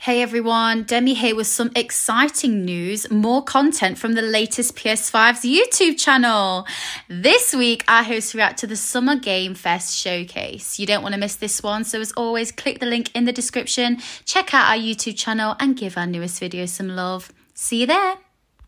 Hey everyone, Demi here with some exciting news, more content from the latest PS5's YouTube channel. This week, I host react to the Summer Game Fest showcase. You don't want to miss this one, so as always, click the link in the description, check out our YouTube channel, and give our newest video some love. See you there.